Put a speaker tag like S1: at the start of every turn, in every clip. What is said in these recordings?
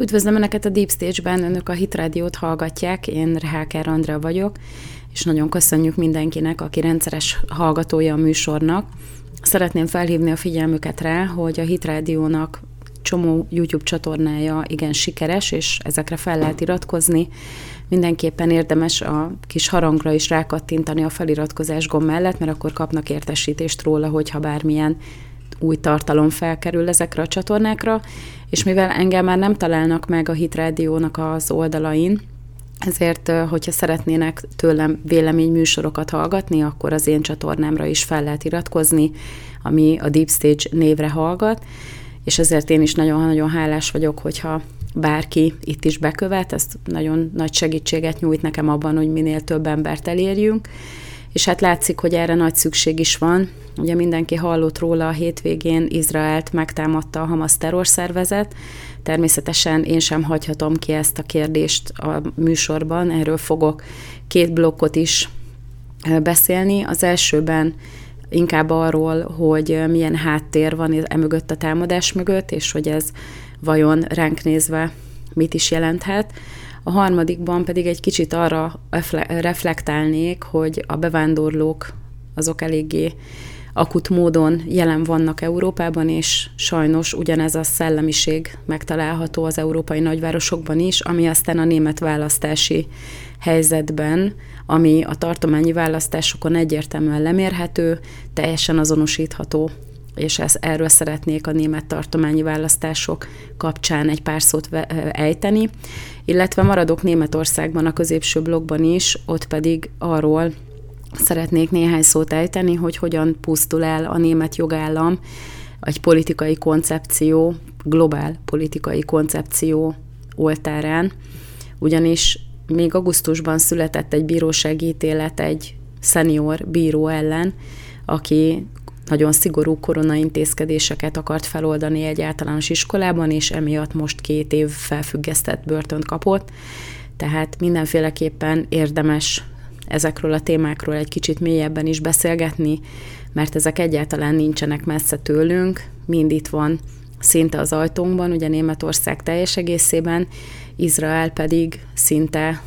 S1: Üdvözlöm Önöket a Deep Stage-ben, Önök a Hit Radio-t hallgatják, én Reháker Andrea vagyok, és nagyon köszönjük mindenkinek, aki rendszeres hallgatója a műsornak. Szeretném felhívni a figyelmüket rá, hogy a Hit Radio-nak csomó YouTube csatornája igen sikeres, és ezekre fel lehet iratkozni. Mindenképpen érdemes a kis harangra is rákattintani a feliratkozás gomb mellett, mert akkor kapnak értesítést róla, hogyha bármilyen új tartalom felkerül ezekre a csatornákra, és mivel engem már nem találnak meg a Hit Rádiónak az oldalain, ezért, hogyha szeretnének tőlem véleményműsorokat hallgatni, akkor az én csatornámra is fel lehet iratkozni, ami a Deep Stage névre hallgat, és ezért én is nagyon-nagyon hálás vagyok, hogyha bárki itt is bekövet, ez nagyon nagy segítséget nyújt nekem abban, hogy minél több embert elérjünk, és hát látszik, hogy erre nagy szükség is van. Ugye mindenki hallott róla a hétvégén, Izraelt megtámadta a Hamas terrorszervezet. Természetesen én sem hagyhatom ki ezt a kérdést a műsorban, erről fogok két blokkot is beszélni. Az elsőben inkább arról, hogy milyen háttér van emögött a támadás mögött, és hogy ez vajon ránk nézve mit is jelenthet. A harmadikban pedig egy kicsit arra reflektálnék, hogy a bevándorlók azok eléggé akut módon jelen vannak Európában, és sajnos ugyanez a szellemiség megtalálható az európai nagyvárosokban is, ami aztán a német választási helyzetben, ami a tartományi választásokon egyértelműen lemérhető, teljesen azonosítható és ez, erről szeretnék a német tartományi választások kapcsán egy pár szót ejteni, illetve maradok Németországban a középső blogban is, ott pedig arról szeretnék néhány szót ejteni, hogy hogyan pusztul el a német jogállam egy politikai koncepció, globál politikai koncepció oltárán, ugyanis még augusztusban született egy bírósági ítélet egy szenior bíró ellen, aki nagyon szigorú koronaintézkedéseket akart feloldani egy általános iskolában, és emiatt most két év felfüggesztett börtönt kapott. Tehát mindenféleképpen érdemes ezekről a témákról egy kicsit mélyebben is beszélgetni, mert ezek egyáltalán nincsenek messze tőlünk, mind itt van szinte az ajtónkban, ugye Németország teljes egészében, Izrael pedig szinte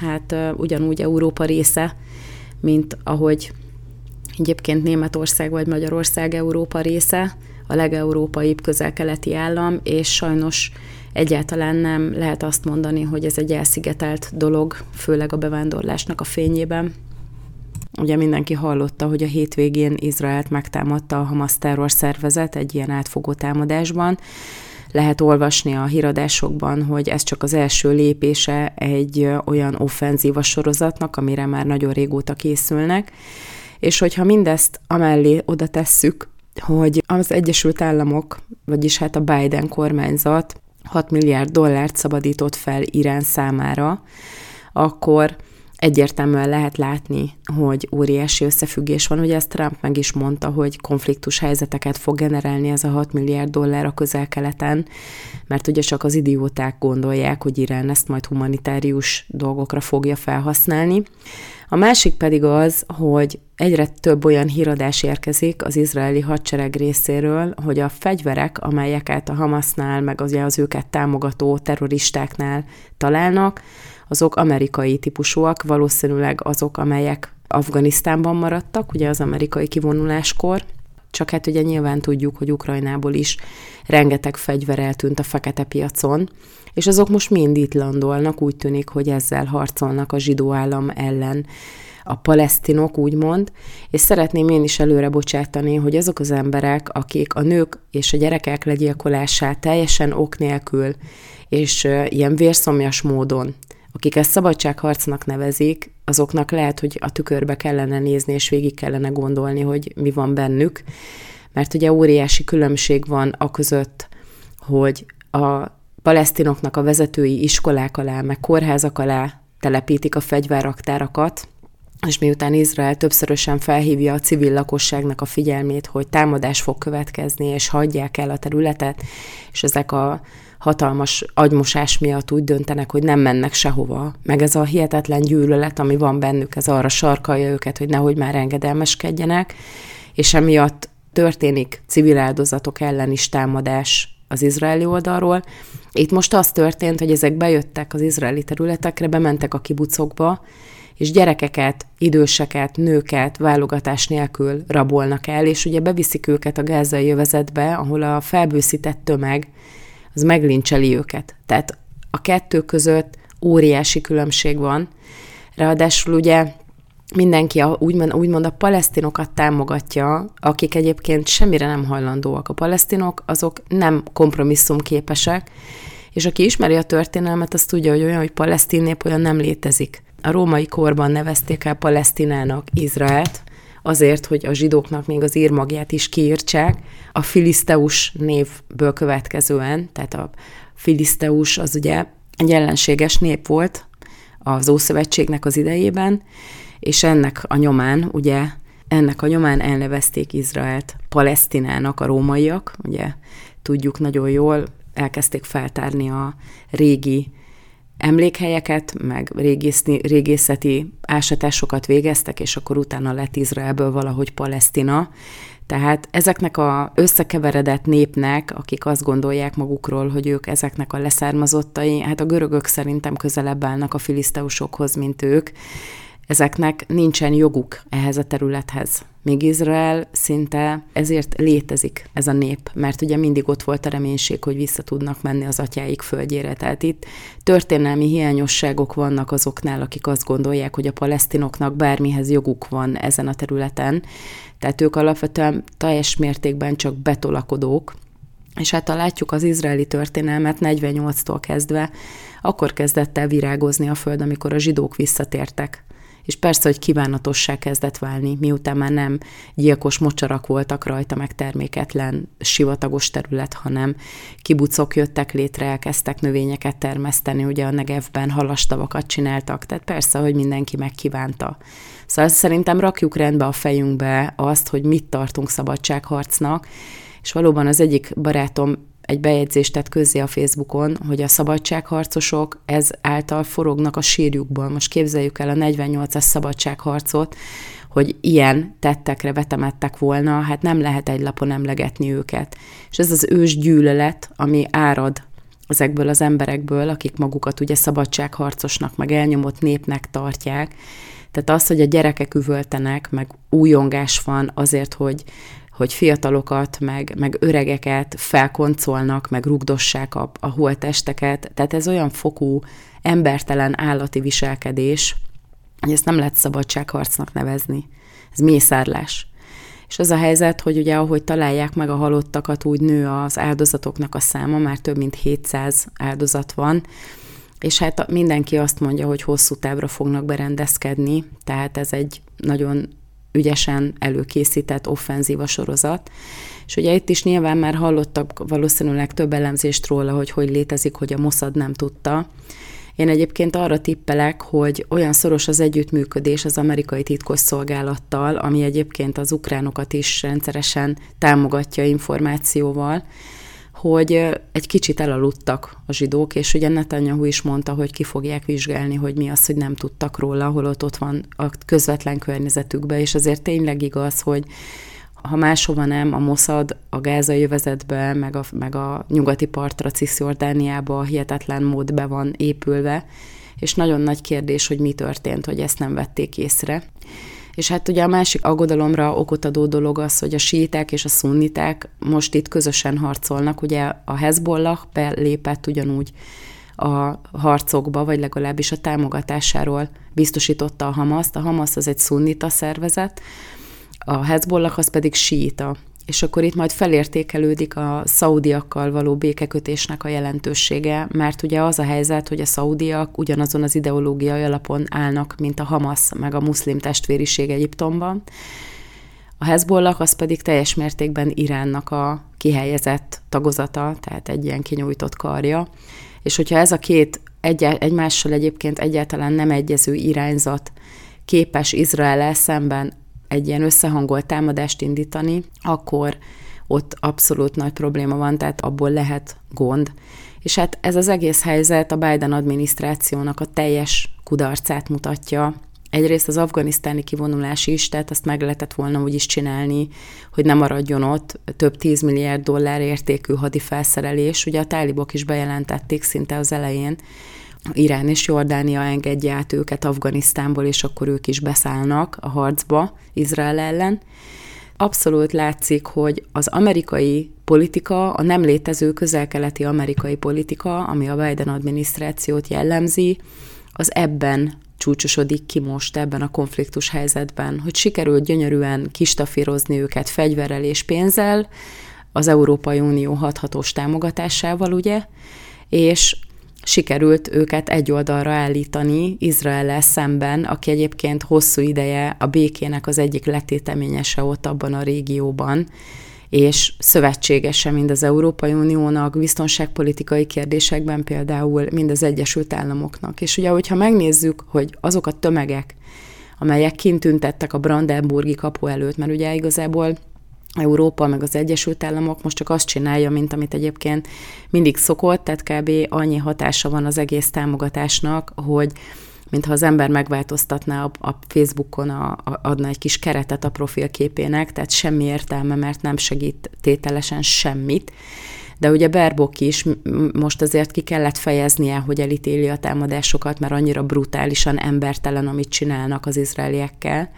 S1: hát ugyanúgy Európa része, mint ahogy Egyébként Németország vagy Magyarország Európa része, a legeurópaibb közel-keleti állam, és sajnos egyáltalán nem lehet azt mondani, hogy ez egy elszigetelt dolog, főleg a bevándorlásnak a fényében. Ugye mindenki hallotta, hogy a hétvégén Izraelt megtámadta a Hamas terror szervezet egy ilyen átfogó támadásban. Lehet olvasni a híradásokban, hogy ez csak az első lépése egy olyan offenzíva sorozatnak, amire már nagyon régóta készülnek és hogyha mindezt amellé oda tesszük, hogy az Egyesült Államok, vagyis hát a Biden kormányzat 6 milliárd dollárt szabadított fel Irán számára, akkor egyértelműen lehet látni, hogy óriási összefüggés van. Ugye ezt Trump meg is mondta, hogy konfliktus helyzeteket fog generálni ez a 6 milliárd dollár a közel-keleten, mert ugye csak az idióták gondolják, hogy Irán ezt majd humanitárius dolgokra fogja felhasználni. A másik pedig az, hogy egyre több olyan híradás érkezik az izraeli hadsereg részéről, hogy a fegyverek, amelyeket a Hamasnál, meg az, az őket támogató terroristáknál találnak, azok amerikai típusúak, valószínűleg azok, amelyek Afganisztánban maradtak, ugye az amerikai kivonuláskor, csak hát ugye nyilván tudjuk, hogy Ukrajnából is rengeteg fegyver eltűnt a fekete piacon, és azok most mind itt landolnak, úgy tűnik, hogy ezzel harcolnak a zsidó állam ellen. A palesztinok, úgymond, és szeretném én is előre bocsátani, hogy azok az emberek, akik a nők és a gyerekek legyilkolását teljesen ok nélkül és ilyen vérszomjas módon akik ezt szabadságharcnak nevezik, azoknak lehet, hogy a tükörbe kellene nézni, és végig kellene gondolni, hogy mi van bennük, mert ugye óriási különbség van a között, hogy a palesztinoknak a vezetői iskolák alá, meg kórházak alá telepítik a fegyverraktárakat, és miután Izrael többszörösen felhívja a civil lakosságnak a figyelmét, hogy támadás fog következni, és hagyják el a területet, és ezek a hatalmas agymosás miatt úgy döntenek, hogy nem mennek sehova, meg ez a hihetetlen gyűlölet, ami van bennük, ez arra sarkalja őket, hogy nehogy már engedelmeskedjenek, és emiatt történik civil áldozatok ellen is támadás az izraeli oldalról. Itt most az történt, hogy ezek bejöttek az izraeli területekre, bementek a kibucokba, és gyerekeket, időseket, nőket válogatás nélkül rabolnak el, és ugye beviszik őket a gázai jövezetbe, ahol a felbőszített tömeg az meglincseli őket. Tehát a kettő között óriási különbség van. Ráadásul ugye mindenki a, úgymond, úgymond a palesztinokat támogatja, akik egyébként semmire nem hajlandóak. A palesztinok azok nem kompromisszumképesek, és aki ismeri a történelmet, az tudja, hogy olyan, hogy palesztin nép olyan nem létezik. A római korban nevezték el Palesztinának Izraelt, azért, hogy a zsidóknak még az írmagját is kiírtsák, a filiszteus névből következően, tehát a filiszteus az ugye egy ellenséges nép volt az Ószövetségnek az idejében, és ennek a nyomán, ugye, ennek a nyomán elnevezték Izraelt Palesztinának a rómaiak, ugye tudjuk nagyon jól, elkezdték feltárni a régi emlékhelyeket, meg régészni, régészeti ásatásokat végeztek, és akkor utána lett Izraelből valahogy Palesztina. Tehát ezeknek a összekeveredett népnek, akik azt gondolják magukról, hogy ők ezeknek a leszármazottai, hát a görögök szerintem közelebb állnak a filiszteusokhoz, mint ők, ezeknek nincsen joguk ehhez a területhez. Még Izrael szinte ezért létezik ez a nép, mert ugye mindig ott volt a reménység, hogy vissza tudnak menni az atyáik földjére. Tehát itt történelmi hiányosságok vannak azoknál, akik azt gondolják, hogy a palesztinoknak bármihez joguk van ezen a területen. Tehát ők alapvetően teljes mértékben csak betolakodók, és hát ha látjuk az izraeli történelmet 48-tól kezdve, akkor kezdett el virágozni a föld, amikor a zsidók visszatértek és persze, hogy kívánatossá kezdett válni, miután már nem gyilkos mocsarak voltak rajta, meg terméketlen sivatagos terület, hanem kibucok jöttek létre, elkezdtek növényeket termeszteni, ugye a Negevben halastavakat csináltak, tehát persze, hogy mindenki megkívánta. Szóval szerintem rakjuk rendbe a fejünkbe azt, hogy mit tartunk szabadságharcnak, és valóban az egyik barátom egy bejegyzést tett közzé a Facebookon, hogy a szabadságharcosok ez által forognak a sírjukból. Most képzeljük el a 48-as szabadságharcot, hogy ilyen tettekre vetemettek volna, hát nem lehet egy lapon emlegetni őket. És ez az ős gyűlölet, ami árad ezekből az emberekből, akik magukat ugye szabadságharcosnak, meg elnyomott népnek tartják. Tehát az, hogy a gyerekek üvöltenek, meg újongás van azért, hogy hogy fiatalokat, meg, meg öregeket felkoncolnak, meg rugdossák a, a holtesteket. Tehát ez olyan fokú embertelen állati viselkedés, hogy ezt nem lehet szabadságharcnak nevezni. Ez mészárlás. És az a helyzet, hogy ugye ahogy találják meg a halottakat, úgy nő az áldozatoknak a száma, már több mint 700 áldozat van, és hát mindenki azt mondja, hogy hosszú távra fognak berendezkedni, tehát ez egy nagyon ügyesen előkészített offenzíva sorozat. És ugye itt is nyilván már hallottak valószínűleg több elemzést róla, hogy hogy létezik, hogy a Mossad nem tudta. Én egyébként arra tippelek, hogy olyan szoros az együttműködés az amerikai titkosszolgálattal, ami egyébként az ukránokat is rendszeresen támogatja információval, hogy egy kicsit elaludtak a zsidók, és ugye Netanyahu is mondta, hogy ki fogják vizsgálni, hogy mi az, hogy nem tudtak róla, holott ott van a közvetlen környezetükbe, és azért tényleg igaz, hogy ha máshova nem, a Mossad a gázai jövezetbe, meg a, meg a nyugati partra, Cisjordániába hihetetlen mód be van épülve, és nagyon nagy kérdés, hogy mi történt, hogy ezt nem vették észre. És hát ugye a másik aggodalomra okot adó dolog az, hogy a síták és a szunniták most itt közösen harcolnak. Ugye a Hezbollah belépett ugyanúgy a harcokba, vagy legalábbis a támogatásáról biztosította a Hamaszt. A Hamas az egy szunnita szervezet, a Hezbollah az pedig síita és akkor itt majd felértékelődik a szaudiakkal való békekötésnek a jelentősége, mert ugye az a helyzet, hogy a szaudiak ugyanazon az ideológiai alapon állnak, mint a Hamas, meg a muszlim testvériség Egyiptomban. A Hezbollah az pedig teljes mértékben Iránnak a kihelyezett tagozata, tehát egy ilyen kinyújtott karja. És hogyha ez a két egy, egymással egyébként egyáltalán nem egyező irányzat képes Izrael szemben egy ilyen összehangolt támadást indítani, akkor ott abszolút nagy probléma van, tehát abból lehet gond. És hát ez az egész helyzet a Biden adminisztrációnak a teljes kudarcát mutatja egyrészt az afganisztáni kivonulás is, tehát azt meg lehetett volna úgy is csinálni, hogy ne maradjon ott több tíz milliárd dollár értékű hadifelszerelés. Ugye a tálibok is bejelentették szinte az elején, Irán és Jordánia engedje át őket Afganisztánból, és akkor ők is beszállnak a harcba Izrael ellen. Abszolút látszik, hogy az amerikai politika, a nem létező közelkeleti amerikai politika, ami a Biden adminisztrációt jellemzi, az ebben csúcsosodik ki most ebben a konfliktus helyzetben, hogy sikerült gyönyörűen kistafírozni őket fegyverrel és pénzzel, az Európai Unió hathatós támogatásával, ugye, és sikerült őket egy oldalra állítani izrael szemben, aki egyébként hosszú ideje a békének az egyik letéteményese ott abban a régióban, és szövetségese mind az Európai Uniónak, biztonságpolitikai kérdésekben például mind az Egyesült Államoknak. És ugye, hogyha megnézzük, hogy azok a tömegek, amelyek kint tüntettek a Brandenburgi kapu előtt, mert ugye igazából Európa, meg az Egyesült Államok most csak azt csinálja, mint amit egyébként mindig szokott, tehát kb. annyi hatása van az egész támogatásnak, hogy mintha az ember megváltoztatná a, a Facebookon, a, a, adna egy kis keretet a profilképének, tehát semmi értelme, mert nem segít tételesen semmit. De ugye Berbok is most azért ki kellett fejeznie, hogy elítéli a támadásokat, mert annyira brutálisan embertelen, amit csinálnak az izraeliekkel.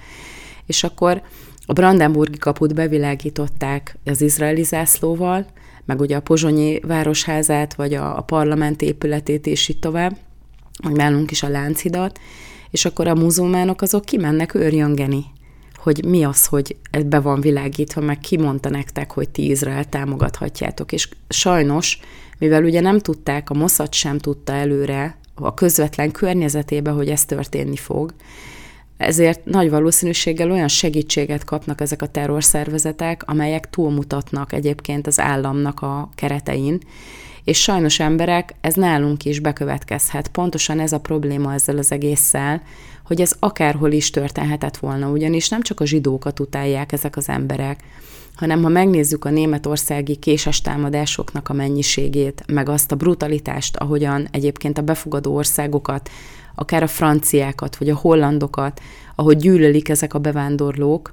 S1: És akkor a Brandenburgi kaput bevilágították az izraeli zászlóval, meg ugye a Pozsonyi városházát, vagy a, a parlament épületét, és így tovább, vagy nálunk is a Lánchidat, és akkor a muzulmánok azok kimennek őrjöngeni, hogy mi az, hogy be van világítva, meg ki mondta nektek, hogy ti Izrael támogathatjátok. És sajnos, mivel ugye nem tudták, a Mossad sem tudta előre a közvetlen környezetébe, hogy ez történni fog, ezért nagy valószínűséggel olyan segítséget kapnak ezek a terrorszervezetek, amelyek túlmutatnak egyébként az államnak a keretein, és sajnos emberek, ez nálunk is bekövetkezhet. Pontosan ez a probléma ezzel az egésszel, hogy ez akárhol is történhetett volna, ugyanis nem csak a zsidókat utálják ezek az emberek, hanem ha megnézzük a németországi késes támadásoknak a mennyiségét, meg azt a brutalitást, ahogyan egyébként a befogadó országokat akár a franciákat, vagy a hollandokat, ahogy gyűlölik ezek a bevándorlók,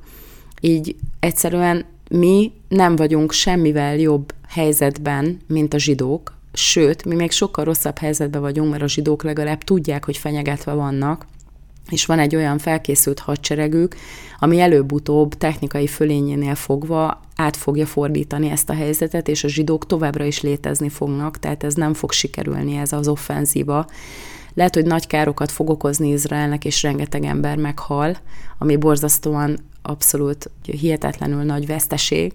S1: így egyszerűen mi nem vagyunk semmivel jobb helyzetben, mint a zsidók, sőt, mi még sokkal rosszabb helyzetben vagyunk, mert a zsidók legalább tudják, hogy fenyegetve vannak, és van egy olyan felkészült hadseregük, ami előbb-utóbb technikai fölényénél fogva át fogja fordítani ezt a helyzetet, és a zsidók továbbra is létezni fognak, tehát ez nem fog sikerülni ez az offenzíva, lehet, hogy nagy károkat fog okozni Izraelnek, és rengeteg ember meghal, ami borzasztóan abszolút hihetetlenül nagy veszteség,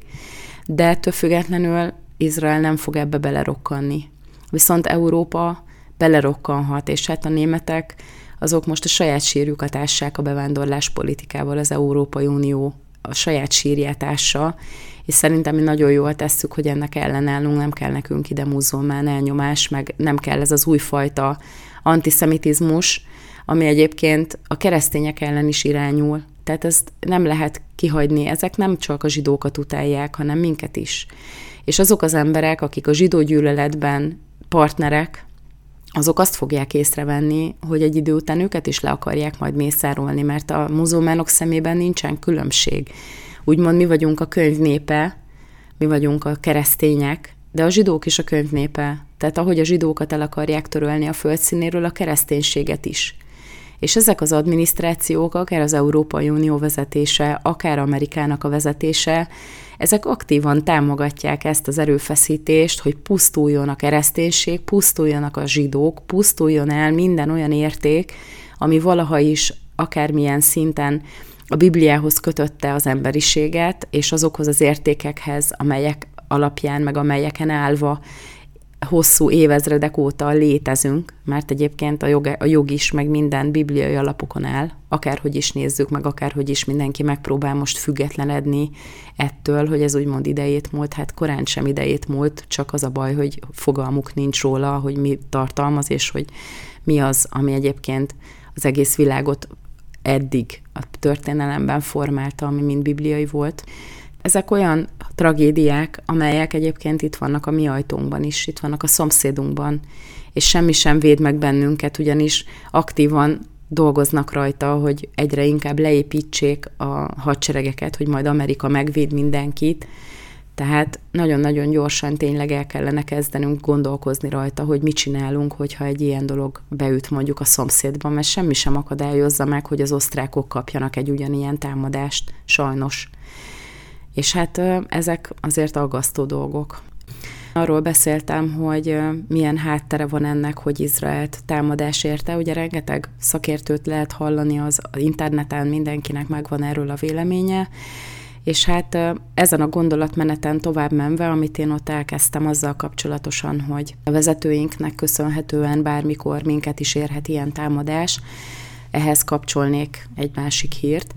S1: de ettől függetlenül Izrael nem fog ebbe belerokkanni. Viszont Európa belerokkanhat, és hát a németek azok most a saját sírjukat ássák a bevándorlás politikával, az Európai Unió a saját sírját ássa, és szerintem mi nagyon jól tesszük, hogy ennek ellenállunk, nem kell nekünk ide muzulmán elnyomás, meg nem kell ez az újfajta antiszemitizmus, ami egyébként a keresztények ellen is irányul. Tehát ezt nem lehet kihagyni. Ezek nem csak a zsidókat utálják, hanem minket is. És azok az emberek, akik a zsidó gyűlöletben partnerek, azok azt fogják észrevenni, hogy egy idő után őket is le akarják majd mészárolni, mert a muzulmánok szemében nincsen különbség. Úgymond mi vagyunk a könyvnépe, mi vagyunk a keresztények, de a zsidók is a könyvnépe. Tehát ahogy a zsidókat el akarják törölni a földszínéről, a kereszténységet is. És ezek az adminisztrációk, akár az Európai Unió vezetése, akár Amerikának a vezetése, ezek aktívan támogatják ezt az erőfeszítést, hogy pusztuljon a kereszténység, pusztuljanak a zsidók, pusztuljon el minden olyan érték, ami valaha is akármilyen szinten a Bibliához kötötte az emberiséget, és azokhoz az értékekhez, amelyek alapján, meg amelyeken állva hosszú évezredek óta létezünk, mert egyébként a jog, a jog is, meg minden bibliai alapokon áll, akárhogy is nézzük, meg akárhogy is mindenki megpróbál most függetlenedni ettől, hogy ez úgymond idejét múlt, hát korán sem idejét múlt, csak az a baj, hogy fogalmuk nincs róla, hogy mi tartalmaz, és hogy mi az, ami egyébként az egész világot eddig a történelemben formálta, ami mind bibliai volt. Ezek olyan tragédiák, amelyek egyébként itt vannak a mi ajtónkban is, itt vannak a szomszédunkban, és semmi sem véd meg bennünket, ugyanis aktívan dolgoznak rajta, hogy egyre inkább leépítsék a hadseregeket, hogy majd Amerika megvéd mindenkit, tehát nagyon-nagyon gyorsan tényleg el kellene kezdenünk gondolkozni rajta, hogy mit csinálunk, hogyha egy ilyen dolog beüt mondjuk a szomszédban, mert semmi sem akadályozza meg, hogy az osztrákok kapjanak egy ugyanilyen támadást, sajnos. És hát ezek azért aggasztó dolgok. Arról beszéltem, hogy milyen háttere van ennek, hogy Izraelt támadás érte. Ugye rengeteg szakértőt lehet hallani az interneten, mindenkinek megvan erről a véleménye, és hát ezen a gondolatmeneten tovább menve, amit én ott elkezdtem azzal kapcsolatosan, hogy a vezetőinknek köszönhetően bármikor minket is érhet ilyen támadás, ehhez kapcsolnék egy másik hírt.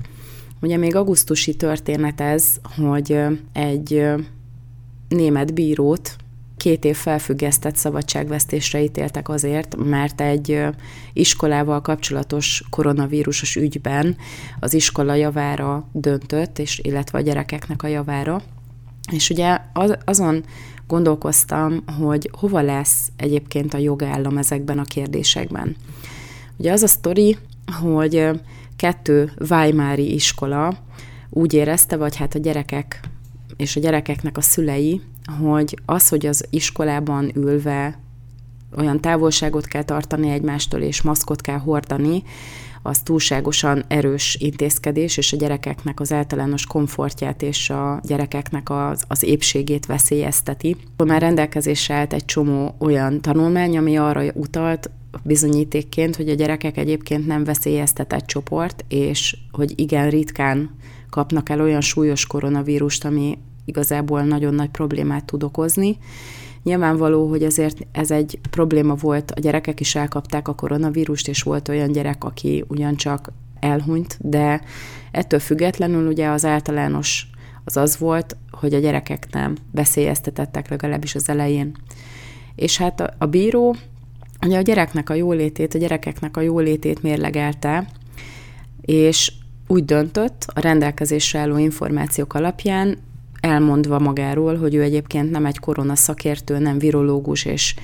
S1: Ugye még augusztusi történet ez, hogy egy német bírót két év felfüggesztett szabadságvesztésre ítéltek azért, mert egy iskolával kapcsolatos koronavírusos ügyben az iskola javára döntött, és illetve a gyerekeknek a javára. És ugye az, azon gondolkoztam, hogy hova lesz egyébként a jogállam ezekben a kérdésekben. Ugye az a sztori, hogy kettő Weimári iskola úgy érezte, vagy hát a gyerekek és a gyerekeknek a szülei, hogy az, hogy az iskolában ülve olyan távolságot kell tartani egymástól, és maszkot kell hordani, az túlságosan erős intézkedés, és a gyerekeknek az általános komfortját és a gyerekeknek az, az épségét veszélyezteti. Már rendelkezésre állt egy csomó olyan tanulmány, ami arra utalt, bizonyítékként, hogy a gyerekek egyébként nem veszélyeztetett csoport, és hogy igen ritkán kapnak el olyan súlyos koronavírust, ami igazából nagyon nagy problémát tud okozni. Nyilvánvaló, hogy azért ez egy probléma volt, a gyerekek is elkapták a koronavírust, és volt olyan gyerek, aki ugyancsak elhunyt, de ettől függetlenül ugye az általános az az volt, hogy a gyerekek nem veszélyeztetettek legalábbis az elején. És hát a, a bíró ugye a gyereknek a jólétét, a gyerekeknek a jólétét mérlegelte, és úgy döntött a rendelkezésre álló információk alapján, elmondva magáról, hogy ő egyébként nem egy korona szakértő, nem virológus, és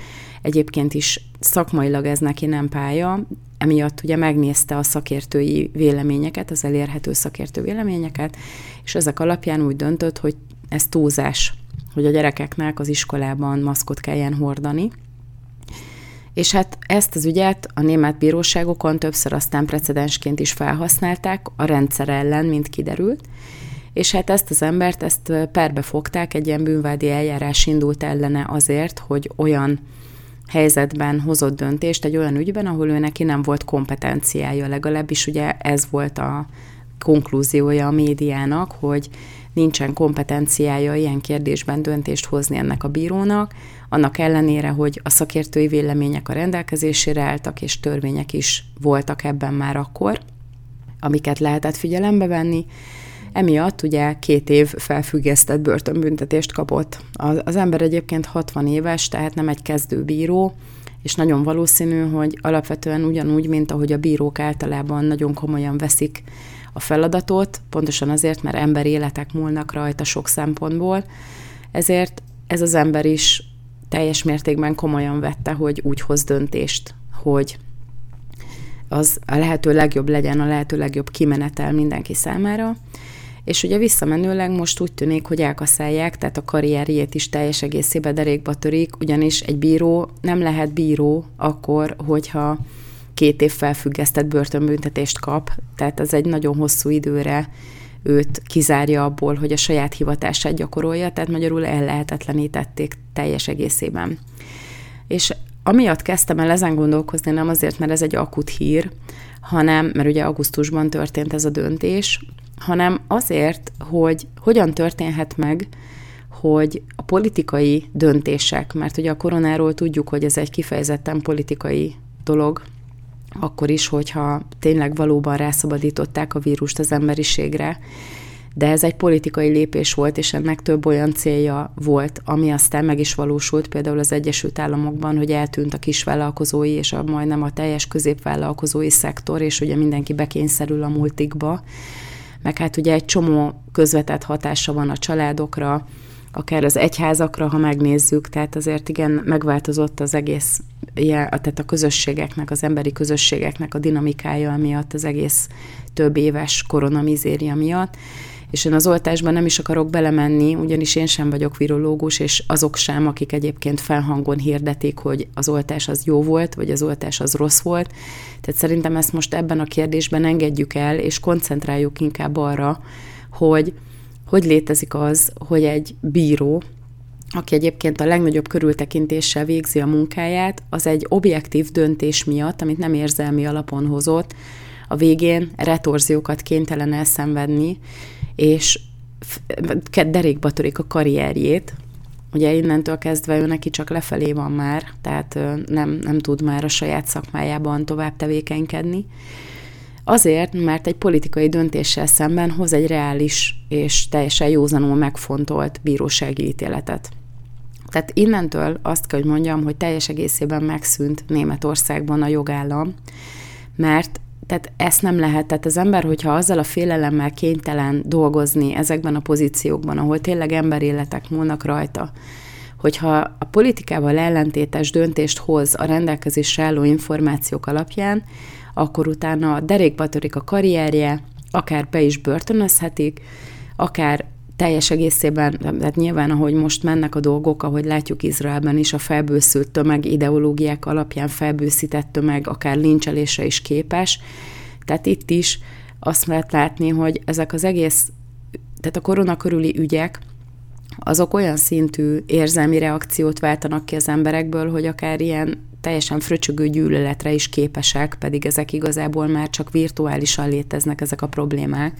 S1: egyébként is szakmailag ez neki nem pálya, emiatt ugye megnézte a szakértői véleményeket, az elérhető szakértő véleményeket, és ezek alapján úgy döntött, hogy ez túlzás, hogy a gyerekeknek az iskolában maszkot kelljen hordani. És hát ezt az ügyet a német bíróságokon többször aztán precedensként is felhasználták a rendszer ellen, mint kiderült, és hát ezt az embert, ezt perbe fogták, egy ilyen bűnvádi eljárás indult ellene azért, hogy olyan helyzetben hozott döntést egy olyan ügyben, ahol ő neki nem volt kompetenciája, legalábbis ugye ez volt a konklúziója a médiának, hogy nincsen kompetenciája ilyen kérdésben döntést hozni ennek a bírónak, annak ellenére, hogy a szakértői vélemények a rendelkezésére álltak, és törvények is voltak ebben már akkor, amiket lehetett figyelembe venni, Emiatt ugye két év felfüggesztett börtönbüntetést kapott. Az, ember egyébként 60 éves, tehát nem egy kezdőbíró, és nagyon valószínű, hogy alapvetően ugyanúgy, mint ahogy a bírók általában nagyon komolyan veszik a feladatot, pontosan azért, mert emberi életek múlnak rajta sok szempontból, ezért ez az ember is teljes mértékben komolyan vette, hogy úgy hoz döntést, hogy az a lehető legjobb legyen, a lehető legjobb kimenetel mindenki számára, és ugye visszamenőleg most úgy tűnik, hogy elkaszálják, tehát a karrierjét is teljes egészében derékba törik, ugyanis egy bíró nem lehet bíró akkor, hogyha két év felfüggesztett börtönbüntetést kap, tehát ez egy nagyon hosszú időre őt kizárja abból, hogy a saját hivatását gyakorolja, tehát magyarul ellehetetlenítették teljes egészében. És amiatt kezdtem el ezen gondolkozni, nem azért, mert ez egy akut hír, hanem, mert ugye augusztusban történt ez a döntés, hanem azért, hogy hogyan történhet meg, hogy a politikai döntések, mert ugye a koronáról tudjuk, hogy ez egy kifejezetten politikai dolog, akkor is, hogyha tényleg valóban rászabadították a vírust az emberiségre, de ez egy politikai lépés volt, és ennek több olyan célja volt, ami aztán meg is valósult, például az Egyesült Államokban, hogy eltűnt a kisvállalkozói és a majdnem a teljes középvállalkozói szektor, és ugye mindenki bekényszerül a multikba, meg hát ugye egy csomó közvetett hatása van a családokra, akár az egyházakra, ha megnézzük, tehát azért igen, megváltozott az egész, tehát a közösségeknek, az emberi közösségeknek a dinamikája miatt, az egész több éves koronamizéria miatt, és én az oltásban nem is akarok belemenni, ugyanis én sem vagyok virológus, és azok sem, akik egyébként felhangon hirdetik, hogy az oltás az jó volt, vagy az oltás az rossz volt. Tehát szerintem ezt most ebben a kérdésben engedjük el, és koncentráljuk inkább arra, hogy hogy létezik az, hogy egy bíró, aki egyébként a legnagyobb körültekintéssel végzi a munkáját, az egy objektív döntés miatt, amit nem érzelmi alapon hozott, a végén retorziókat kénytelen elszenvedni, és derékba törik a karrierjét, ugye innentől kezdve ő neki csak lefelé van már, tehát nem, nem tud már a saját szakmájában tovább tevékenykedni. Azért, mert egy politikai döntéssel szemben hoz egy reális és teljesen józanul megfontolt bírósági ítéletet. Tehát innentől azt kell, hogy mondjam, hogy teljes egészében megszűnt Németországban a jogállam, mert tehát ezt nem lehet. Tehát az ember, hogyha azzal a félelemmel kénytelen dolgozni ezekben a pozíciókban, ahol tényleg emberéletek múlnak rajta, hogyha a politikával ellentétes döntést hoz a rendelkezésre álló információk alapján, akkor utána derékba törik a karrierje, akár be is börtönözhetik, akár teljes egészében, tehát nyilván, ahogy most mennek a dolgok, ahogy látjuk Izraelben is, a felbőszült tömeg ideológiák alapján felbőszített tömeg akár lincselésre is képes. Tehát itt is azt lehet látni, hogy ezek az egész, tehát a korona körüli ügyek, azok olyan szintű érzelmi reakciót váltanak ki az emberekből, hogy akár ilyen teljesen fröcsögő gyűlöletre is képesek, pedig ezek igazából már csak virtuálisan léteznek ezek a problémák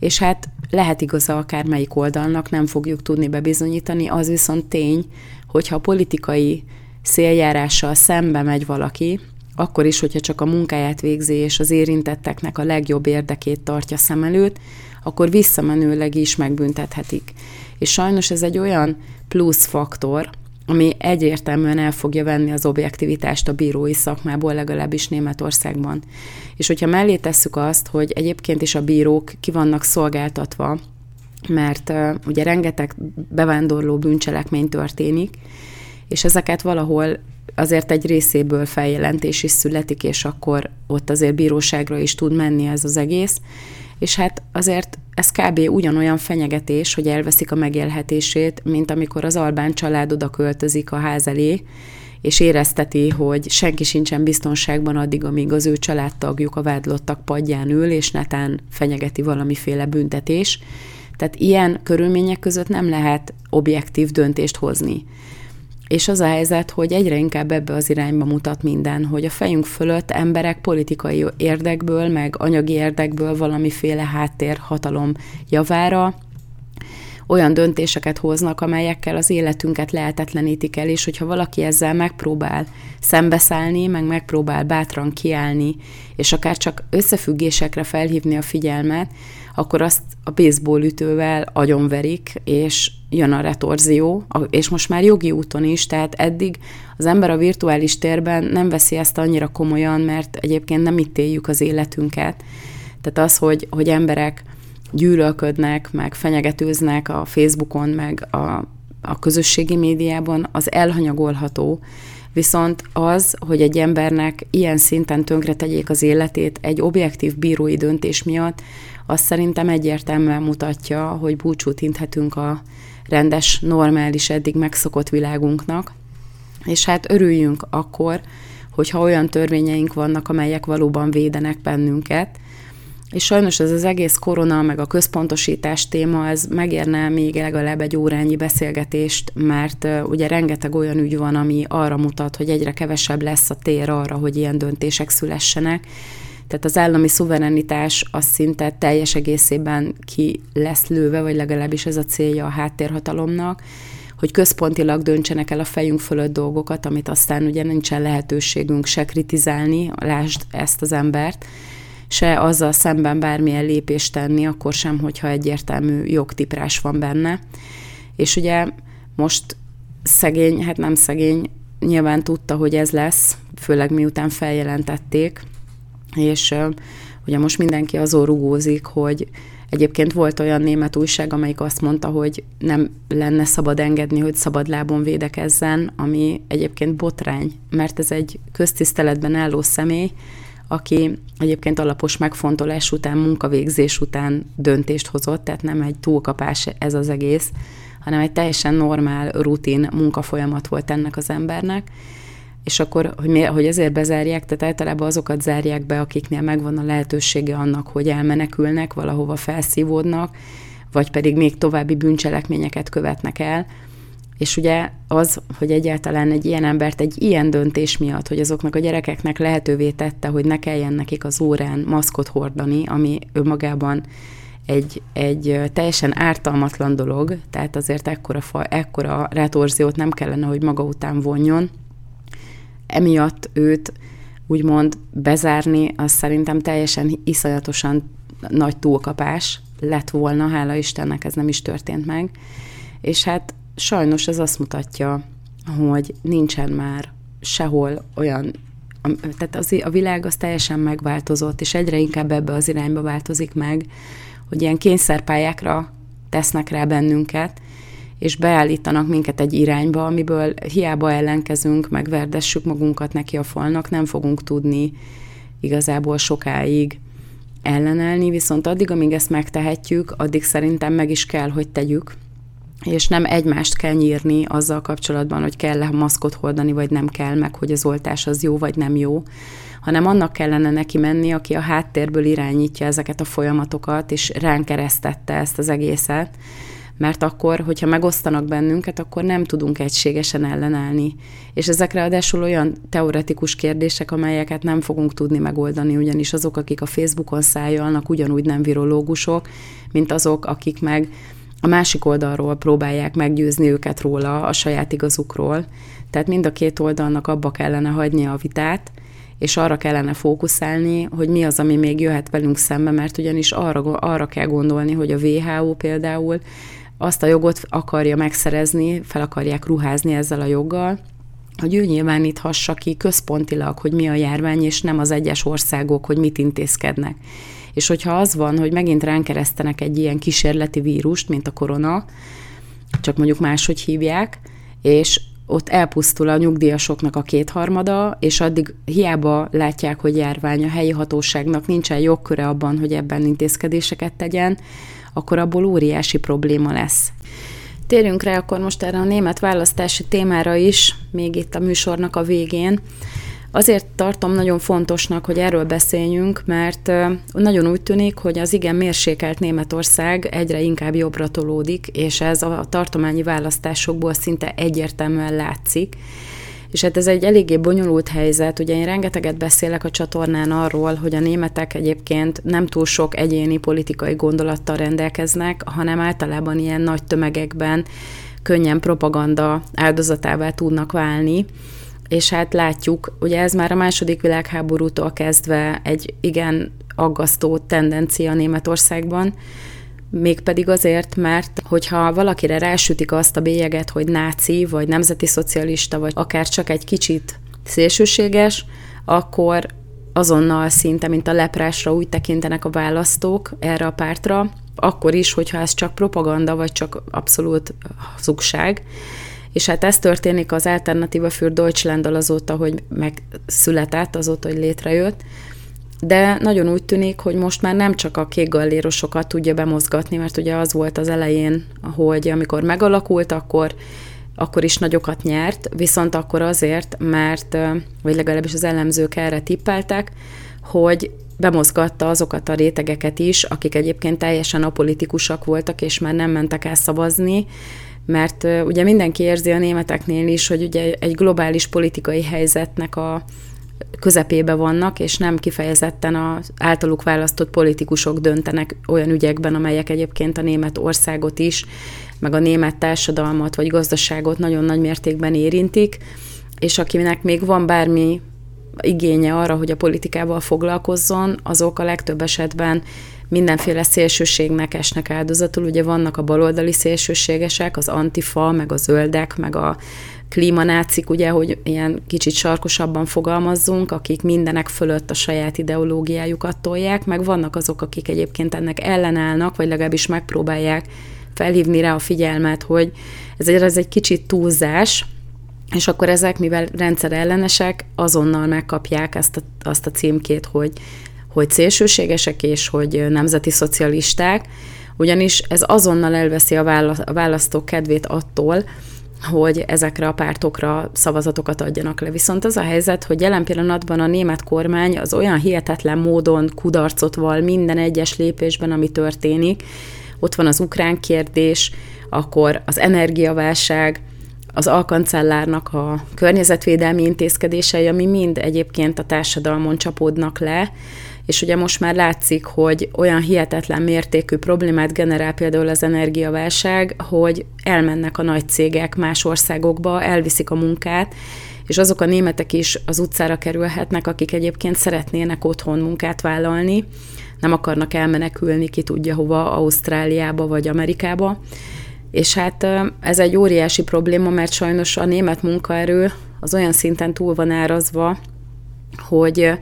S1: és hát lehet igaza akármelyik oldalnak, nem fogjuk tudni bebizonyítani, az viszont tény, hogyha a politikai széljárással szembe megy valaki, akkor is, hogyha csak a munkáját végzi, és az érintetteknek a legjobb érdekét tartja szem előtt, akkor visszamenőleg is megbüntethetik. És sajnos ez egy olyan plusz faktor, ami egyértelműen el fogja venni az objektivitást a bírói szakmából, legalábbis Németországban. És hogyha mellé tesszük azt, hogy egyébként is a bírók ki vannak szolgáltatva, mert uh, ugye rengeteg bevándorló bűncselekmény történik, és ezeket valahol azért egy részéből feljelentés is születik, és akkor ott azért bíróságra is tud menni ez az egész, és hát azért ez kb. ugyanolyan fenyegetés, hogy elveszik a megélhetését, mint amikor az albán család oda költözik a ház elé, és érezteti, hogy senki sincsen biztonságban addig, amíg az ő családtagjuk a vádlottak padján ül, és netán fenyegeti valamiféle büntetés. Tehát ilyen körülmények között nem lehet objektív döntést hozni. És az a helyzet, hogy egyre inkább ebbe az irányba mutat minden, hogy a fejünk fölött emberek politikai érdekből, meg anyagi érdekből valamiféle háttér hatalom javára olyan döntéseket hoznak, amelyekkel az életünket lehetetlenítik el, és hogyha valaki ezzel megpróbál szembeszállni, meg megpróbál bátran kiállni, és akár csak összefüggésekre felhívni a figyelmet, akkor azt a baseball ütővel agyonverik, és jön a retorzió, és most már jogi úton is, tehát eddig az ember a virtuális térben nem veszi ezt annyira komolyan, mert egyébként nem éljük az életünket. Tehát az, hogy, hogy emberek gyűlölködnek, meg fenyegetőznek a Facebookon, meg a, a közösségi médiában, az elhanyagolható, Viszont az, hogy egy embernek ilyen szinten tönkre tegyék az életét egy objektív bírói döntés miatt, az szerintem egyértelműen mutatja, hogy búcsút inthetünk a rendes, normális, eddig megszokott világunknak, és hát örüljünk akkor, hogyha olyan törvényeink vannak, amelyek valóban védenek bennünket, és sajnos ez az egész korona, meg a központosítás téma, ez megérne még legalább egy órányi beszélgetést, mert ugye rengeteg olyan ügy van, ami arra mutat, hogy egyre kevesebb lesz a tér arra, hogy ilyen döntések szülessenek. Tehát az állami szuverenitás az szinte teljes egészében ki lesz lőve, vagy legalábbis ez a célja a háttérhatalomnak, hogy központilag döntsenek el a fejünk fölött dolgokat, amit aztán ugye nincsen lehetőségünk se kritizálni, lásd ezt az embert, se azzal szemben bármilyen lépést tenni, akkor sem, hogyha egyértelmű jogtiprás van benne. És ugye most szegény, hát nem szegény, nyilván tudta, hogy ez lesz, főleg miután feljelentették, és ugye most mindenki azon rugózik, hogy Egyébként volt olyan német újság, amelyik azt mondta, hogy nem lenne szabad engedni, hogy szabad lábon védekezzen, ami egyébként botrány, mert ez egy köztiszteletben álló személy, aki egyébként alapos megfontolás után, munkavégzés után döntést hozott, tehát nem egy túlkapás ez az egész, hanem egy teljesen normál, rutin munkafolyamat volt ennek az embernek, és akkor, hogy, mi, hogy ezért bezárják, tehát általában azokat zárják be, akiknél megvan a lehetősége annak, hogy elmenekülnek, valahova felszívódnak, vagy pedig még további bűncselekményeket követnek el, és ugye az, hogy egyáltalán egy ilyen embert egy ilyen döntés miatt, hogy azoknak a gyerekeknek lehetővé tette, hogy ne kelljen nekik az órán maszkot hordani, ami önmagában egy, egy teljesen ártalmatlan dolog, tehát azért ekkora, fa, ekkora retorziót nem kellene, hogy maga után vonjon. Emiatt őt úgymond bezárni, az szerintem teljesen iszonyatosan nagy túlkapás lett volna, hála Istennek ez nem is történt meg. És hát sajnos ez azt mutatja, hogy nincsen már sehol olyan, tehát az, a világ az teljesen megváltozott, és egyre inkább ebbe az irányba változik meg, hogy ilyen kényszerpályákra tesznek rá bennünket, és beállítanak minket egy irányba, amiből hiába ellenkezünk, megverdessük magunkat neki a falnak, nem fogunk tudni igazából sokáig ellenállni, viszont addig, amíg ezt megtehetjük, addig szerintem meg is kell, hogy tegyük, és nem egymást kell nyírni azzal kapcsolatban, hogy kell-e maszkot hordani, vagy nem kell, meg hogy az oltás az jó, vagy nem jó, hanem annak kellene neki menni, aki a háttérből irányítja ezeket a folyamatokat, és ránk keresztette ezt az egészet, mert akkor, hogyha megosztanak bennünket, akkor nem tudunk egységesen ellenállni. És ezek ráadásul olyan teoretikus kérdések, amelyeket nem fogunk tudni megoldani, ugyanis azok, akik a Facebookon szájolnak, ugyanúgy nem virológusok, mint azok, akik meg a másik oldalról próbálják meggyőzni őket róla, a saját igazukról. Tehát mind a két oldalnak abba kellene hagyni a vitát, és arra kellene fókuszálni, hogy mi az, ami még jöhet velünk szembe, mert ugyanis arra, arra kell gondolni, hogy a WHO például azt a jogot akarja megszerezni, fel akarják ruházni ezzel a joggal, hogy ő nyilváníthassa ki központilag, hogy mi a járvány, és nem az egyes országok, hogy mit intézkednek. És hogyha az van, hogy megint ránk keresztenek egy ilyen kísérleti vírust, mint a korona, csak mondjuk máshogy hívják, és ott elpusztul a nyugdíjasoknak a kétharmada, és addig hiába látják, hogy járvány a helyi hatóságnak nincsen jogköre abban, hogy ebben intézkedéseket tegyen, akkor abból óriási probléma lesz. Térjünk rá akkor most erre a német választási témára is, még itt a műsornak a végén. Azért tartom nagyon fontosnak, hogy erről beszéljünk, mert nagyon úgy tűnik, hogy az igen mérsékelt Németország egyre inkább jobbra tolódik, és ez a tartományi választásokból szinte egyértelműen látszik. És hát ez egy eléggé bonyolult helyzet. Ugye én rengeteget beszélek a csatornán arról, hogy a németek egyébként nem túl sok egyéni politikai gondolattal rendelkeznek, hanem általában ilyen nagy tömegekben könnyen propaganda áldozatává tudnak válni és hát látjuk, ugye ez már a második világháborútól kezdve egy igen aggasztó tendencia Németországban, mégpedig azért, mert hogyha valakire rásütik azt a bélyeget, hogy náci, vagy nemzeti szocialista, vagy akár csak egy kicsit szélsőséges, akkor azonnal szinte, mint a leprásra úgy tekintenek a választók erre a pártra, akkor is, hogyha ez csak propaganda, vagy csak abszolút hazugság. És hát ez történik az Alternativa für deutschland azóta, hogy megszületett, azóta, hogy létrejött, de nagyon úgy tűnik, hogy most már nem csak a kék gallérosokat tudja bemozgatni, mert ugye az volt az elején, hogy amikor megalakult, akkor akkor is nagyokat nyert, viszont akkor azért, mert, vagy legalábbis az elemzők erre tippeltek, hogy bemozgatta azokat a rétegeket is, akik egyébként teljesen apolitikusak voltak, és már nem mentek el szavazni, mert ugye mindenki érzi a németeknél is, hogy ugye egy globális politikai helyzetnek a közepébe vannak, és nem kifejezetten az általuk választott politikusok döntenek olyan ügyekben, amelyek egyébként a német országot is, meg a német társadalmat vagy gazdaságot nagyon nagy mértékben érintik, és akinek még van bármi igénye arra, hogy a politikával foglalkozzon, azok a legtöbb esetben mindenféle szélsőségnek esnek áldozatul. Ugye vannak a baloldali szélsőségesek, az antifa, meg a zöldek, meg a klímanácik, ugye, hogy ilyen kicsit sarkosabban fogalmazzunk, akik mindenek fölött a saját ideológiájukat tolják, meg vannak azok, akik egyébként ennek ellenállnak, vagy legalábbis megpróbálják felhívni rá a figyelmet, hogy ez egy, ez egy kicsit túlzás, és akkor ezek, mivel rendszer ellenesek, azonnal megkapják ezt a, azt a címkét, hogy, hogy szélsőségesek és hogy nemzeti szocialisták, ugyanis ez azonnal elveszi a választók kedvét attól, hogy ezekre a pártokra szavazatokat adjanak le. Viszont az a helyzet, hogy jelen pillanatban a német kormány az olyan hihetetlen módon kudarcot val minden egyes lépésben, ami történik. Ott van az ukrán kérdés, akkor az energiaválság, az alkancellárnak a környezetvédelmi intézkedései, ami mind egyébként a társadalmon csapódnak le, és ugye most már látszik, hogy olyan hihetetlen mértékű problémát generál például az energiaválság, hogy elmennek a nagy cégek más országokba, elviszik a munkát, és azok a németek is az utcára kerülhetnek, akik egyébként szeretnének otthon munkát vállalni, nem akarnak elmenekülni ki tudja hova, Ausztráliába vagy Amerikába. És hát ez egy óriási probléma, mert sajnos a német munkaerő az olyan szinten túl van árazva, hogy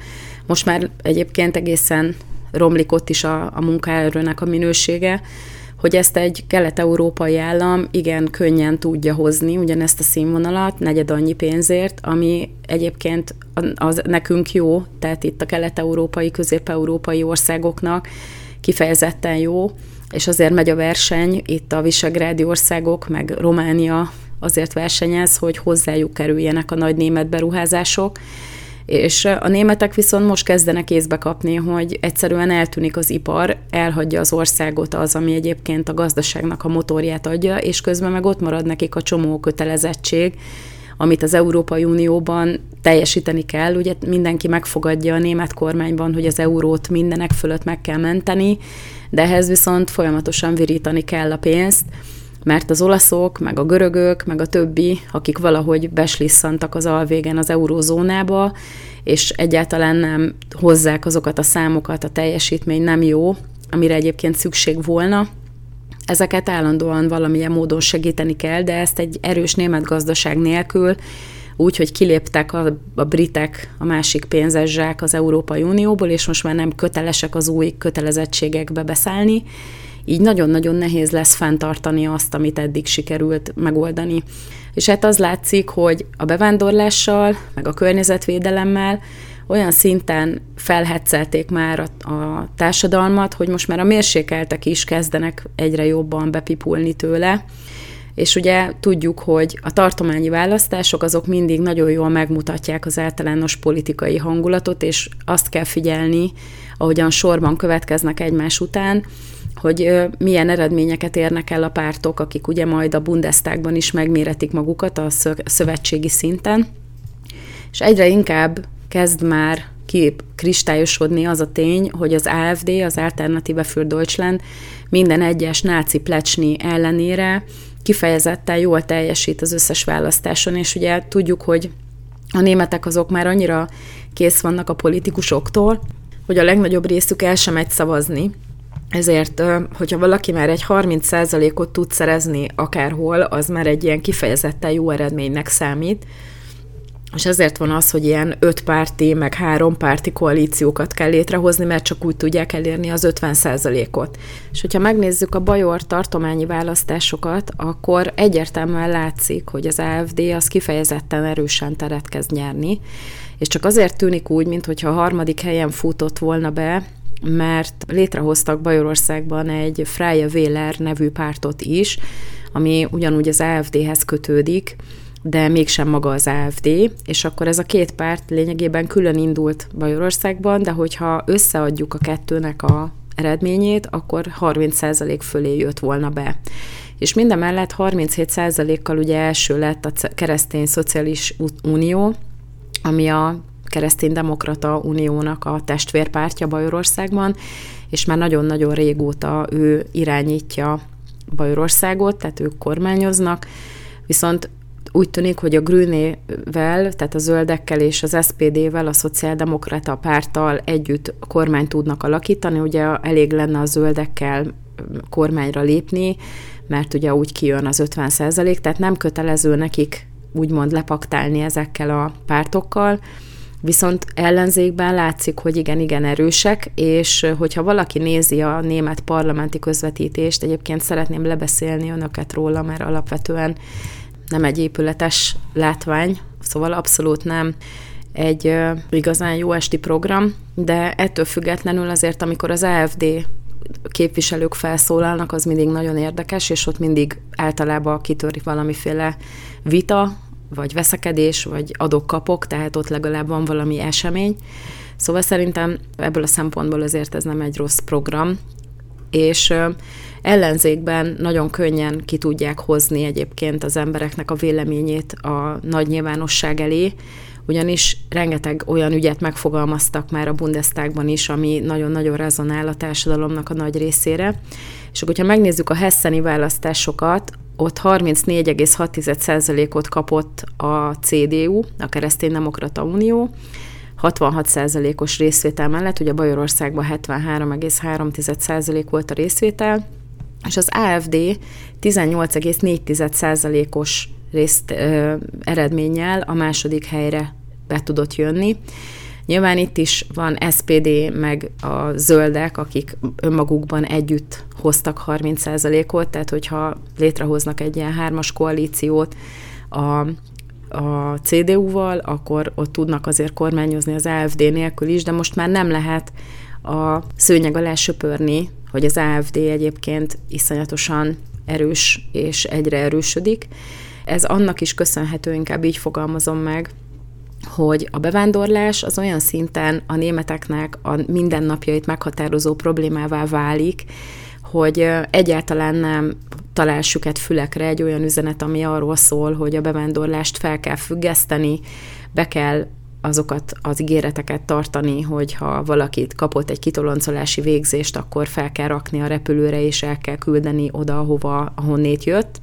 S1: most már egyébként egészen romlik ott is a, a munkaerőnek a minősége, hogy ezt egy kelet-európai állam igen könnyen tudja hozni, ugyanezt a színvonalat, negyed annyi pénzért, ami egyébként az nekünk jó, tehát itt a kelet-európai, közép-európai országoknak kifejezetten jó, és azért megy a verseny, itt a Visegrádi országok, meg Románia azért versenyez, hogy hozzájuk kerüljenek a nagy német beruházások, és a németek viszont most kezdenek észbe kapni, hogy egyszerűen eltűnik az ipar, elhagyja az országot az, ami egyébként a gazdaságnak a motorját adja, és közben meg ott marad nekik a csomó kötelezettség, amit az Európai Unióban teljesíteni kell. Ugye mindenki megfogadja a német kormányban, hogy az eurót mindenek fölött meg kell menteni, de ehhez viszont folyamatosan virítani kell a pénzt, mert az olaszok, meg a görögök, meg a többi, akik valahogy beslisszantak az alvégen az eurózónába, és egyáltalán nem hozzák azokat a számokat, a teljesítmény nem jó, amire egyébként szükség volna, ezeket állandóan valamilyen módon segíteni kell, de ezt egy erős német gazdaság nélkül, úgy, hogy kiléptek a, a britek, a másik pénzes zsák az Európai Unióból, és most már nem kötelesek az új kötelezettségekbe beszállni, így nagyon-nagyon nehéz lesz fenntartani azt, amit eddig sikerült megoldani. És hát az látszik, hogy a bevándorlással, meg a környezetvédelemmel olyan szinten felhetszelték már a, a társadalmat, hogy most már a mérsékeltek is kezdenek egyre jobban bepipulni tőle, és ugye tudjuk, hogy a tartományi választások azok mindig nagyon jól megmutatják az általános politikai hangulatot, és azt kell figyelni, ahogyan sorban következnek egymás után, hogy milyen eredményeket érnek el a pártok, akik ugye majd a Bundestagban is megméretik magukat a szövetségi szinten, és egyre inkább kezd már kép kristályosodni az a tény, hogy az AFD, az Alternative für Deutschland minden egyes náci plecsni ellenére kifejezetten jól teljesít az összes választáson, és ugye tudjuk, hogy a németek azok már annyira kész vannak a politikusoktól, hogy a legnagyobb részük el sem megy szavazni, ezért, hogyha valaki már egy 30%-ot tud szerezni akárhol, az már egy ilyen kifejezetten jó eredménynek számít, és ezért van az, hogy ilyen öt párti, meg három párti koalíciókat kell létrehozni, mert csak úgy tudják elérni az 50%-ot. És hogyha megnézzük a Bajor tartományi választásokat, akkor egyértelműen látszik, hogy az AFD az kifejezetten erősen teret kezd nyerni, és csak azért tűnik úgy, mintha a harmadik helyen futott volna be, mert létrehoztak Bajorországban egy Freie Wähler nevű pártot is, ami ugyanúgy az AFD-hez kötődik, de mégsem maga az AFD, és akkor ez a két párt lényegében külön indult Bajorországban, de hogyha összeadjuk a kettőnek a eredményét, akkor 30% fölé jött volna be. És mindemellett 37%-kal ugye első lett a Keresztény Szociális Unió, ami a Keresztény-Demokrata Uniónak a testvérpártja Bajorországban, és már nagyon-nagyon régóta ő irányítja Bajorországot, tehát ők kormányoznak, viszont úgy tűnik, hogy a Grünével, tehát a zöldekkel és az SPD-vel, a szociáldemokrata párttal együtt kormányt tudnak alakítani. Ugye elég lenne a zöldekkel kormányra lépni, mert ugye úgy kijön az 50% tehát nem kötelező nekik úgymond lepaktálni ezekkel a pártokkal, Viszont ellenzékben látszik, hogy igen, igen erősek, és hogyha valaki nézi a német parlamenti közvetítést, egyébként szeretném lebeszélni önöket róla, mert alapvetően nem egy épületes látvány, szóval abszolút nem egy igazán jó esti program, de ettől függetlenül azért, amikor az AFD képviselők felszólalnak, az mindig nagyon érdekes, és ott mindig általában kitörik valamiféle vita, vagy veszekedés, vagy adok-kapok, tehát ott legalább van valami esemény. Szóval szerintem ebből a szempontból azért ez nem egy rossz program, és ellenzékben nagyon könnyen ki tudják hozni egyébként az embereknek a véleményét a nagy nyilvánosság elé, ugyanis rengeteg olyan ügyet megfogalmaztak már a Bundestagban is, ami nagyon-nagyon rezonál a társadalomnak a nagy részére. És akkor, hogyha megnézzük a hesseni választásokat, ott 34,6%-ot kapott a CDU, a Kereszténydemokrata Unió, 66%-os részvétel mellett, ugye Bajorországban 73,3% volt a részvétel, és az AFD 18,4%-os részt ö, eredménnyel a második helyre be tudott jönni. Nyilván itt is van SPD, meg a zöldek, akik önmagukban együtt hoztak 30%-ot, tehát hogyha létrehoznak egy ilyen hármas koalíciót a, a CDU-val, akkor ott tudnak azért kormányozni az AFD nélkül is, de most már nem lehet a szőnyeg alá söpörni, hogy az AFD egyébként iszonyatosan erős és egyre erősödik. Ez annak is köszönhető, inkább így fogalmazom meg, hogy a bevándorlás az olyan szinten a németeknek a mindennapjait meghatározó problémává válik, hogy egyáltalán nem talál süket fülekre egy olyan üzenet, ami arról szól, hogy a bevándorlást fel kell függeszteni, be kell azokat az ígéreteket tartani, hogy ha valakit kapott egy kitoloncolási végzést, akkor fel kell rakni a repülőre, és el kell küldeni oda, ahova, ahonnét jött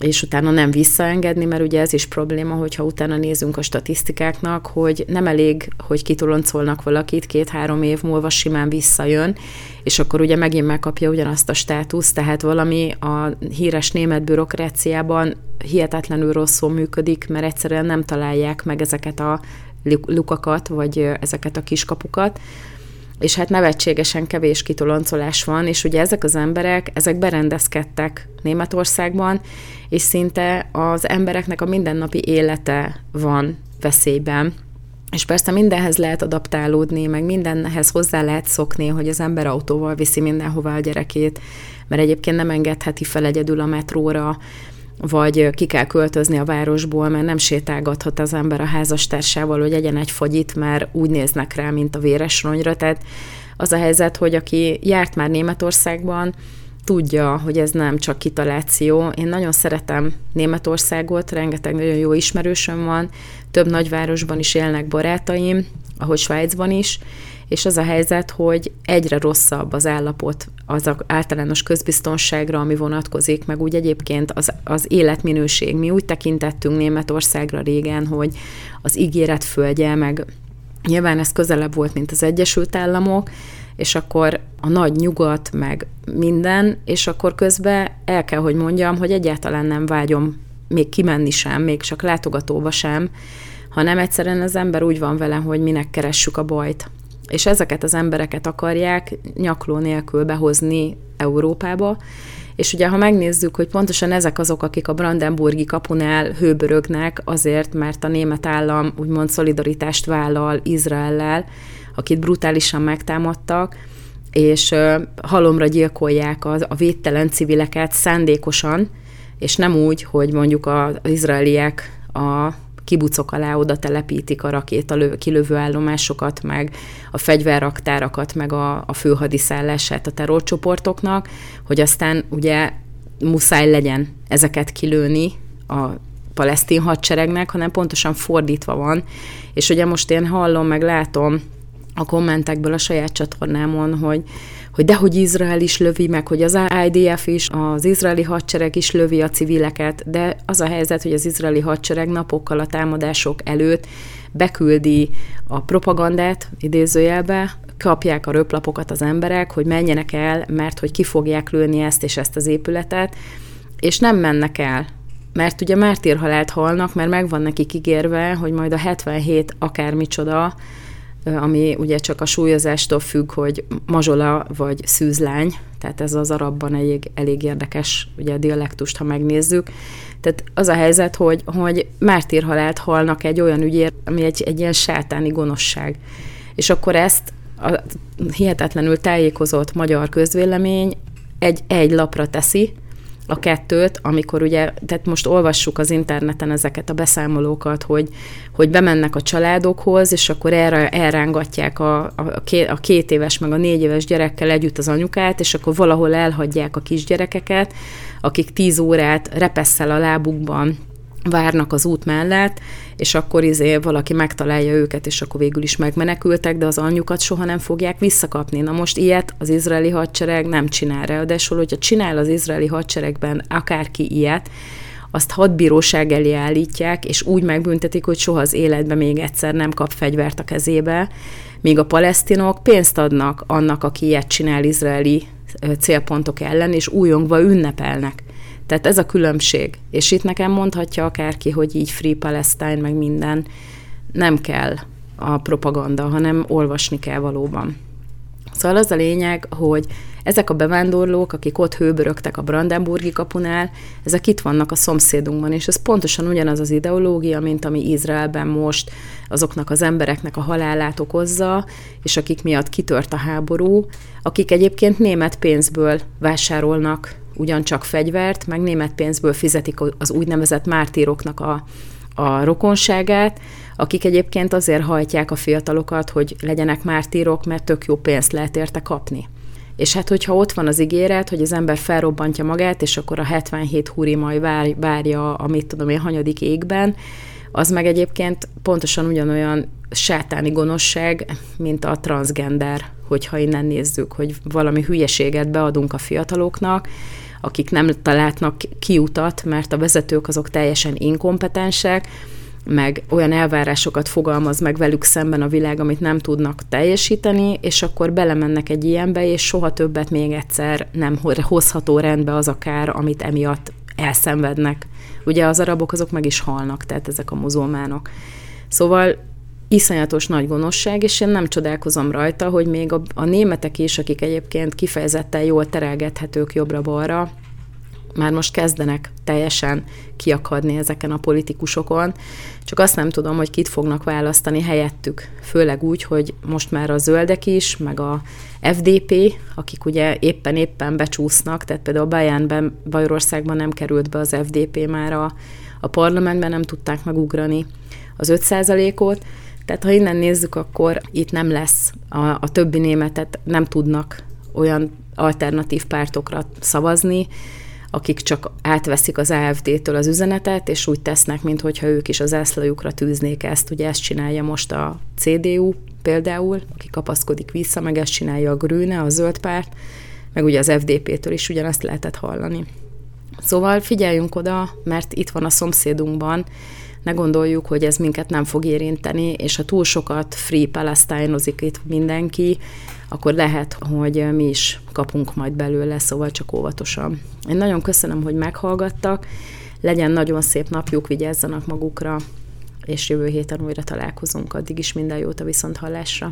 S1: és utána nem visszaengedni, mert ugye ez is probléma, hogyha utána nézünk a statisztikáknak, hogy nem elég, hogy kitoloncolnak valakit, két-három év múlva simán visszajön, és akkor ugye megint megkapja ugyanazt a státuszt, tehát valami a híres német bürokráciában hihetetlenül rosszul működik, mert egyszerűen nem találják meg ezeket a lukakat, vagy ezeket a kiskapukat, és hát nevetségesen kevés kitoloncolás van, és ugye ezek az emberek, ezek berendezkedtek Németországban, és szinte az embereknek a mindennapi élete van veszélyben. És persze mindenhez lehet adaptálódni, meg mindenhez hozzá lehet szokni, hogy az ember autóval viszi mindenhova a gyerekét, mert egyébként nem engedheti fel egyedül a metróra, vagy ki kell költözni a városból, mert nem sétálgathat az ember a házastársával, hogy egyen egy fagyit, mert úgy néznek rá, mint a véres ronyra. Tehát az a helyzet, hogy aki járt már Németországban, tudja, hogy ez nem csak kitaláció. Én nagyon szeretem Németországot, rengeteg nagyon jó ismerősöm van, több nagyvárosban is élnek barátaim, ahogy Svájcban is, és az a helyzet, hogy egyre rosszabb az állapot az általános közbiztonságra, ami vonatkozik, meg úgy egyébként az, az életminőség. Mi úgy tekintettünk Németországra régen, hogy az ígéret földje, meg nyilván ez közelebb volt, mint az Egyesült Államok, és akkor a nagy nyugat, meg minden, és akkor közben el kell, hogy mondjam, hogy egyáltalán nem vágyom még kimenni sem, még csak látogatóba sem, hanem egyszerűen az ember úgy van vele, hogy minek keressük a bajt. És ezeket az embereket akarják nyakló nélkül behozni Európába, és ugye, ha megnézzük, hogy pontosan ezek azok, akik a Brandenburgi kapunál hőbörögnek azért, mert a német állam úgymond szolidaritást vállal Izraellel, akit brutálisan megtámadtak, és halomra gyilkolják az, a védtelen civileket szándékosan, és nem úgy, hogy mondjuk az izraeliek a kibucok alá oda telepítik a rakéta kilövő állomásokat, meg a fegyverraktárakat, meg a, a főhadiszállását a terrorcsoportoknak, hogy aztán ugye muszáj legyen ezeket kilőni a palesztin hadseregnek, hanem pontosan fordítva van. És ugye most én hallom, meg látom a kommentekből a saját csatornámon, hogy, hogy dehogy Izrael is lövi, meg hogy az IDF is, az izraeli hadsereg is lövi a civileket, de az a helyzet, hogy az izraeli hadsereg napokkal a támadások előtt beküldi a propagandát, idézőjelbe, kapják a röplapokat az emberek, hogy menjenek el, mert hogy ki fogják lőni ezt és ezt az épületet, és nem mennek el. Mert ugye mártírhalált halnak, mert megvan nekik ígérve, hogy majd a 77 akármicsoda, ami ugye csak a súlyozástól függ, hogy mazsola vagy szűzlány, tehát ez az arabban elég, elég érdekes ugye a dialektust, ha megnézzük. Tehát az a helyzet, hogy, hogy mártírhalált halnak egy olyan ügyért, ami egy, egy ilyen sátáni gonoszság. És akkor ezt a hihetetlenül tájékozott magyar közvélemény egy, egy lapra teszi, a kettőt, amikor ugye, tehát most olvassuk az interneten ezeket a beszámolókat, hogy, hogy bemennek a családokhoz, és akkor erre elrángatják a, a, a két éves meg a négy éves gyerekkel együtt az anyukát, és akkor valahol elhagyják a kisgyerekeket, akik tíz órát repesszel a lábukban várnak az út mellett, és akkor izé valaki megtalálja őket, és akkor végül is megmenekültek, de az anyjukat soha nem fogják visszakapni. Na most ilyet az izraeli hadsereg nem csinál. Ráadásul, hogyha csinál az izraeli hadseregben akárki ilyet, azt hadbíróság elé állítják, és úgy megbüntetik, hogy soha az életben még egyszer nem kap fegyvert a kezébe, míg a palesztinok pénzt adnak annak, aki ilyet csinál izraeli célpontok ellen, és újongva ünnepelnek. Tehát ez a különbség. És itt nekem mondhatja akárki, hogy így Free Palestine, meg minden. Nem kell a propaganda, hanem olvasni kell valóban. Szóval az a lényeg, hogy ezek a bevándorlók, akik ott hőbörögtek a Brandenburgi kapunál, ezek itt vannak a szomszédunkban, és ez pontosan ugyanaz az ideológia, mint ami Izraelben most azoknak az embereknek a halálát okozza, és akik miatt kitört a háború, akik egyébként német pénzből vásárolnak ugyancsak fegyvert, meg német pénzből fizetik az úgynevezett mártíroknak a, a rokonságát, akik egyébként azért hajtják a fiatalokat, hogy legyenek mártírok, mert tök jó pénzt lehet érte kapni. És hát, hogyha ott van az ígéret, hogy az ember felrobbantja magát, és akkor a 77 húri majd vár, várja a mit tudom én, hanyadik égben, az meg egyébként pontosan ugyanolyan sátáni gonoszság, mint a transgender, hogyha innen nézzük, hogy valami hülyeséget beadunk a fiataloknak, akik nem találnak kiutat, mert a vezetők azok teljesen inkompetensek, meg olyan elvárásokat fogalmaz meg velük szemben a világ, amit nem tudnak teljesíteni, és akkor belemennek egy ilyenbe, és soha többet még egyszer nem hozható rendbe az a kár, amit emiatt elszenvednek. Ugye az arabok azok meg is halnak, tehát ezek a muzulmánok. Szóval iszonyatos nagy gonoszság, és én nem csodálkozom rajta, hogy még a, a németek is, akik egyébként kifejezetten jól terelgethetők jobbra-balra, már most kezdenek teljesen kiakadni ezeken a politikusokon, csak azt nem tudom, hogy kit fognak választani helyettük. Főleg úgy, hogy most már a zöldek is, meg a FDP, akik ugye éppen-éppen becsúsznak, tehát például Bayernben, Bajorországban nem került be az FDP már a, a parlamentben, nem tudták megugrani az 5%-ot, tehát ha innen nézzük, akkor itt nem lesz a, a többi németet, nem tudnak olyan alternatív pártokra szavazni, akik csak átveszik az AFD-től az üzenetet, és úgy tesznek, mintha ők is az ászlajukra tűznék ezt. Ugye ezt csinálja most a CDU például, aki kapaszkodik vissza, meg ezt csinálja a Grüne, a zöld párt, meg ugye az FDP-től is ugyanazt lehetett hallani. Szóval figyeljünk oda, mert itt van a szomszédunkban ne gondoljuk, hogy ez minket nem fog érinteni, és ha túl sokat free palestine itt mindenki, akkor lehet, hogy mi is kapunk majd belőle, szóval csak óvatosan. Én nagyon köszönöm, hogy meghallgattak, legyen nagyon szép napjuk, vigyázzanak magukra, és jövő héten újra találkozunk. Addig is minden jót a viszonthallásra.